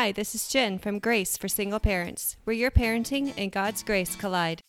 Hi, this is Jen from Grace for Single Parents, where your parenting and God's grace collide.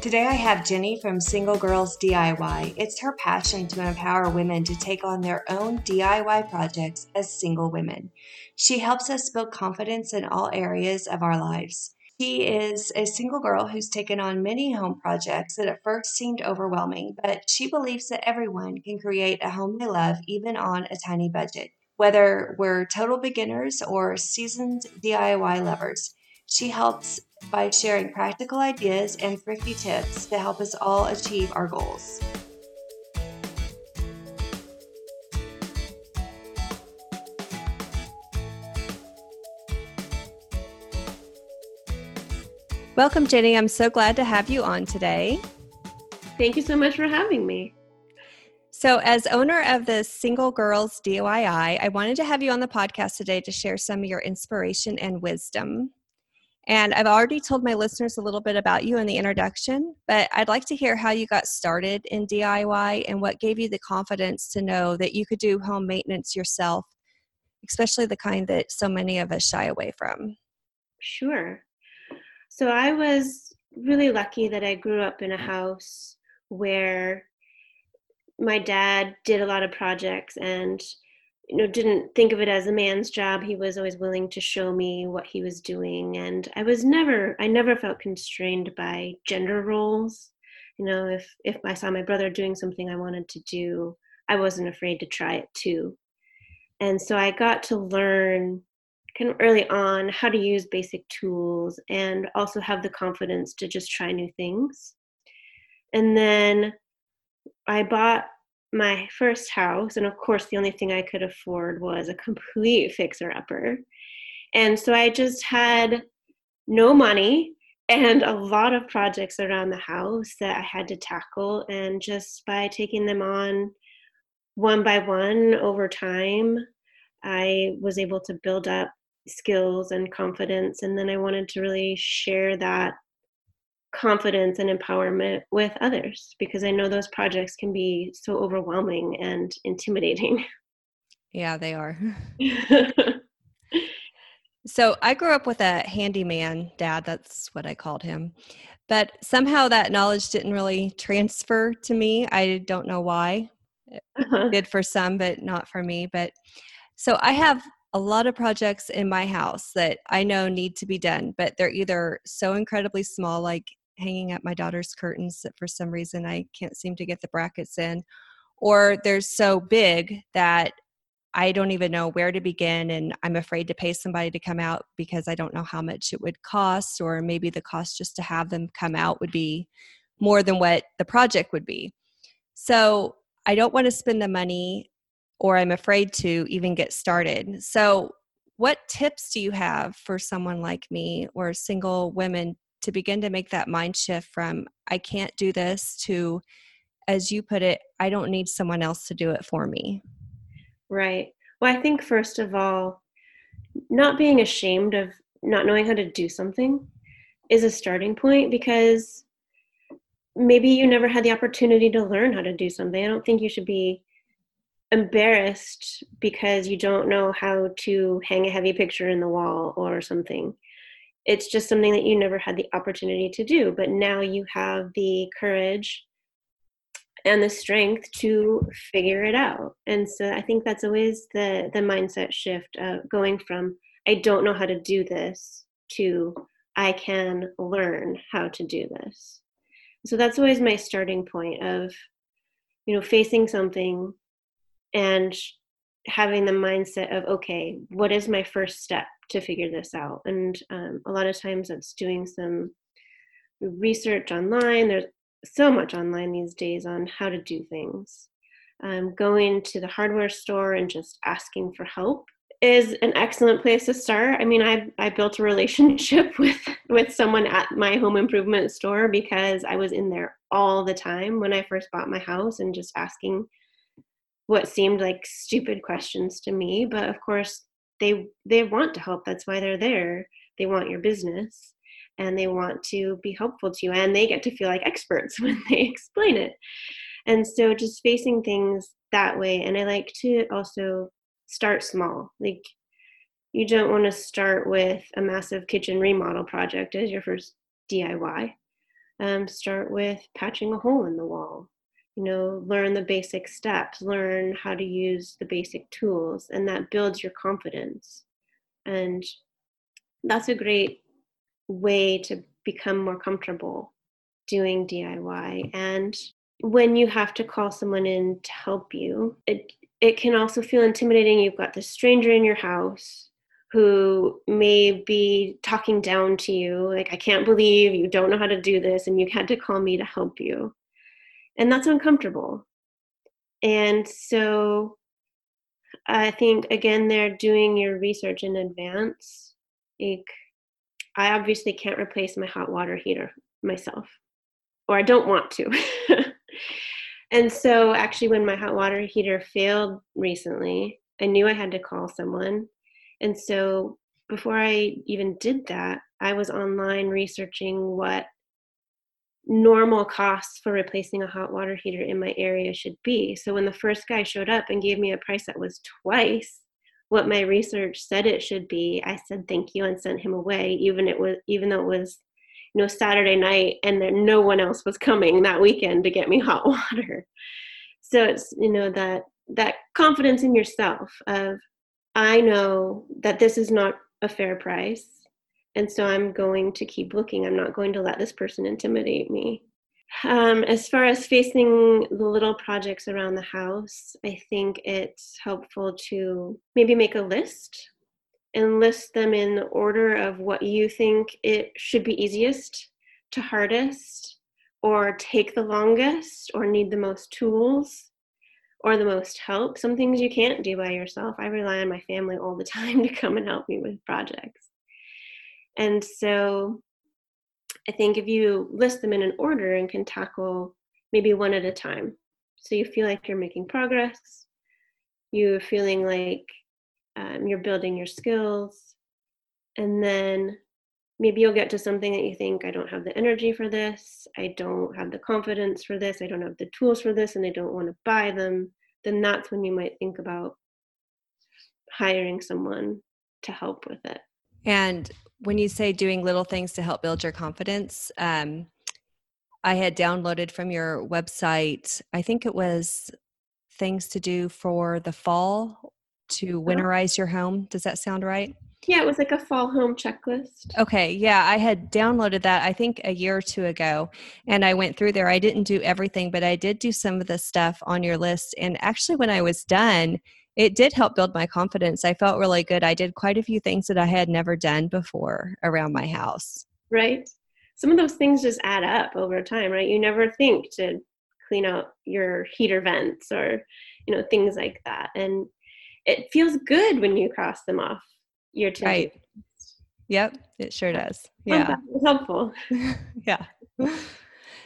Today I have Jenny from Single Girls DIY. It's her passion to empower women to take on their own DIY projects as single women. She helps us build confidence in all areas of our lives. She is a single girl who's taken on many home projects that at first seemed overwhelming, but she believes that everyone can create a home they love even on a tiny budget. Whether we're total beginners or seasoned DIY lovers, she helps by sharing practical ideas and thrifty tips to help us all achieve our goals. Welcome, Jenny. I'm so glad to have you on today. Thank you so much for having me. So, as owner of the Single Girls DIY, I wanted to have you on the podcast today to share some of your inspiration and wisdom. And I've already told my listeners a little bit about you in the introduction, but I'd like to hear how you got started in DIY and what gave you the confidence to know that you could do home maintenance yourself, especially the kind that so many of us shy away from. Sure. So I was really lucky that I grew up in a house where my dad did a lot of projects and you know didn't think of it as a man's job. He was always willing to show me what he was doing. And i was never i never felt constrained by gender roles. You know if if i saw my brother doing something i wanted to do i wasn't afraid to try it too. And so i got to learn kind of early on how to use basic tools and also have the confidence to just try new things and then i bought my first house, and of course, the only thing I could afford was a complete fixer upper. And so I just had no money and a lot of projects around the house that I had to tackle. And just by taking them on one by one over time, I was able to build up skills and confidence. And then I wanted to really share that confidence and empowerment with others because I know those projects can be so overwhelming and intimidating. Yeah, they are. so I grew up with a handyman dad, that's what I called him. But somehow that knowledge didn't really transfer to me. I don't know why. It uh-huh. did for some, but not for me. But so I have a lot of projects in my house that I know need to be done, but they're either so incredibly small, like hanging up my daughter's curtains that for some reason I can't seem to get the brackets in, or they're so big that I don't even know where to begin and I'm afraid to pay somebody to come out because I don't know how much it would cost, or maybe the cost just to have them come out would be more than what the project would be. So I don't want to spend the money or I'm afraid to even get started. So, what tips do you have for someone like me or single women to begin to make that mind shift from I can't do this to as you put it, I don't need someone else to do it for me. Right. Well, I think first of all, not being ashamed of not knowing how to do something is a starting point because maybe you never had the opportunity to learn how to do something. I don't think you should be embarrassed because you don't know how to hang a heavy picture in the wall or something. It's just something that you never had the opportunity to do but now you have the courage and the strength to figure it out. And so i think that's always the the mindset shift of going from i don't know how to do this to i can learn how to do this. So that's always my starting point of you know facing something and having the mindset of okay what is my first step to figure this out. And um, a lot of times it's doing some research online. There's so much online these days on how to do things. Um, going to the hardware store and just asking for help is an excellent place to start. I mean, I I built a relationship with with someone at my home improvement store because I was in there all the time when I first bought my house and just asking what seemed like stupid questions to me, but of course they they want to help. That's why they're there. They want your business and they want to be helpful to you and they get to feel like experts when they explain it. And so just facing things that way and i like to also start small. Like you don't want to start with a massive kitchen remodel project as your first diy um, start with patching a hole in the wall you know learn the basic steps learn how to use the basic tools and that builds your confidence. And that's a great way to become more comfortable doing diy and when you have to call someone in to help you it it can also feel intimidating. You've got this stranger in your house who may be talking down to you like i can't believe you don't know how to do this and you had to call me to help you and that's uncomfortable. And so i think again they're doing your research in advance. Like i obviously can't replace my hot water heater myself or i don't want to. And so actually when my hot water heater failed recently i knew i had to call someone. And so before i even did that i was online researching what normal costs for replacing a hot water heater in my area should be. So when the first guy showed up and gave me a price that was twice what my research said it should be, I said thank you and sent him away, even it was even though it was you know Saturday night and there no one else was coming that weekend to get me hot water. So it's you know that that confidence in yourself of I know that this is not a fair price and so i'm going to keep looking. I'm not going to let this person intimidate me. Um, as far as facing the little projects around the house i think it's helpful to maybe make a list and list them in the order of what you think it should be easiest to hardest or take the longest or need the most tools or the most help. Some things you can't do by yourself. I rely on my family all the time to come and help me with projects and so I think if you list them in an order and can tackle maybe one at a time, so you feel like you're making progress, you're feeling like um, you're building your skills, and then maybe you'll get to something that you think, I don't have the energy for this, I don't have the confidence for this, I don't have the tools for this, and I don't want to buy them. Then that's when you might think about hiring someone to help with it. And when you say doing little things to help build your confidence, um, I had downloaded from your website, I think it was things to do for the fall to winterize your home. Does that sound right? Yeah, it was like a fall home checklist. Okay, yeah, I had downloaded that I think a year or two ago and I went through there. I didn't do everything, but I did do some of the stuff on your list. And actually, when I was done, it did help build my confidence. I felt really good. I did quite a few things that I had never done before around my house. Right. Some of those things just add up over time, right? You never think to clean out your heater vents or, you know, things like that. And it feels good when you cross them off your to Right. Yep, it sure does. Yeah. Helpful. yeah.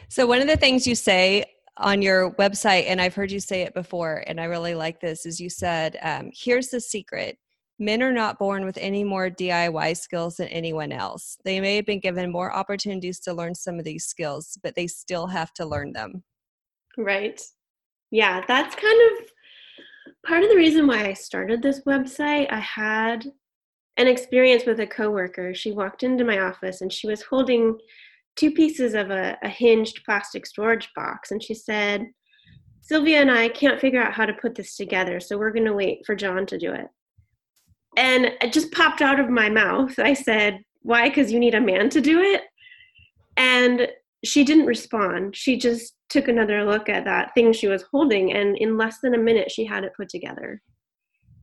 So one of the things you say on your website, and I've heard you say it before, and I really like this, is you said, um, here's the secret. Men are not born with any more DIY skills than anyone else. They may have been given more opportunities to learn some of these skills, but they still have to learn them. Right. Yeah, that's kind of part of the reason why I started this website. I had an experience with a coworker. She walked into my office and she was holding two pieces of a, a hinged plastic storage box. And she said, Sylvia and I can't figure out how to put this together, so we're going to wait for John to do it. And it just popped out of my mouth. I said, Why? Because you need a man to do it? And she didn't respond. She just took another look at that thing she was holding, and in less than a minute, she had it put together.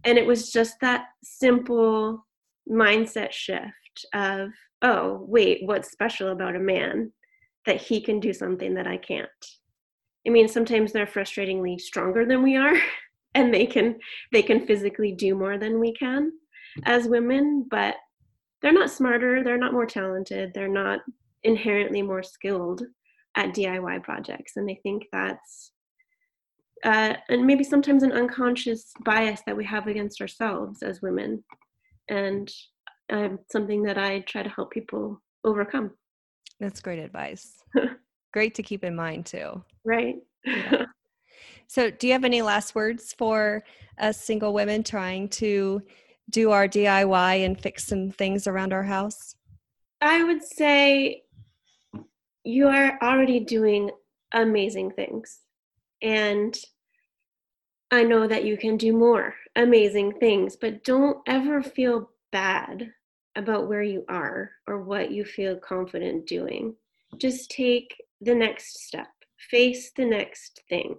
And it was just that simple mindset shift of oh, wait, what's special about a man that he can do something that I can't? I mean, sometimes they're frustratingly stronger than we are and they can they can physically do more than we can as women, but they're not smarter, they're not more talented, they're not inherently more skilled at DIY projects. And I think that's uh, and maybe sometimes an unconscious bias that we have against ourselves as women. And um, something that I try to help people overcome. That's great advice. great to keep in mind too. Right. Yeah. So, do you have any last words for us single women trying to do our DIY and fix some things around our house? I would say you are already doing amazing things. And I know that you can do more amazing things, but don't ever feel bad about where you are or what you feel confident doing. Just take the next step, face the next thing.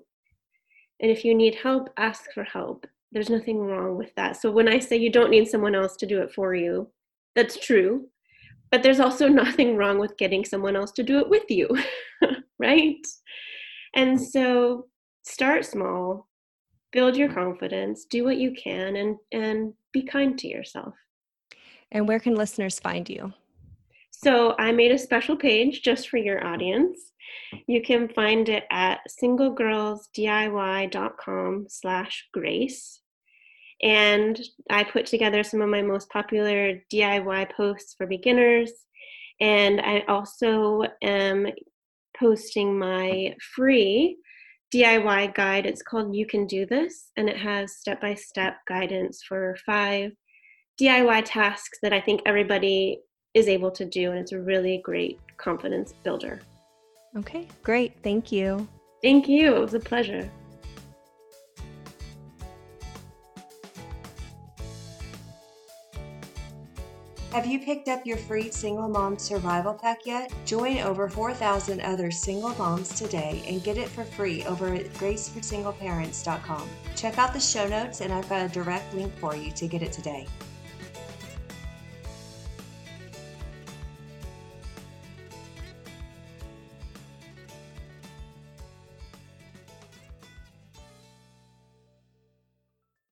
And if you need help, ask for help. There's nothing wrong with that. So when I say you don't need someone else to do it for you, that's true. But there's also nothing wrong with getting someone else to do it with you, right? And so start small, build your confidence, do what you can and and be kind to yourself. And where can listeners find you? So I made a special page just for your audience. You can find it at singlegirlsdiy.com slash grace. And I put together some of my most popular DIY posts for beginners. And I also am posting my free DIY guide. It's called You Can Do This, and it has step by step guidance for five DIY tasks that I think everybody is able to do. And it's a really great confidence builder. Okay, great. Thank you. Thank you. It was a pleasure. Have you picked up your free Single Mom Survival Pack yet? Join over 4,000 other single moms today and get it for free over at graceforsingleparents.com. Check out the show notes and I've got a direct link for you to get it today.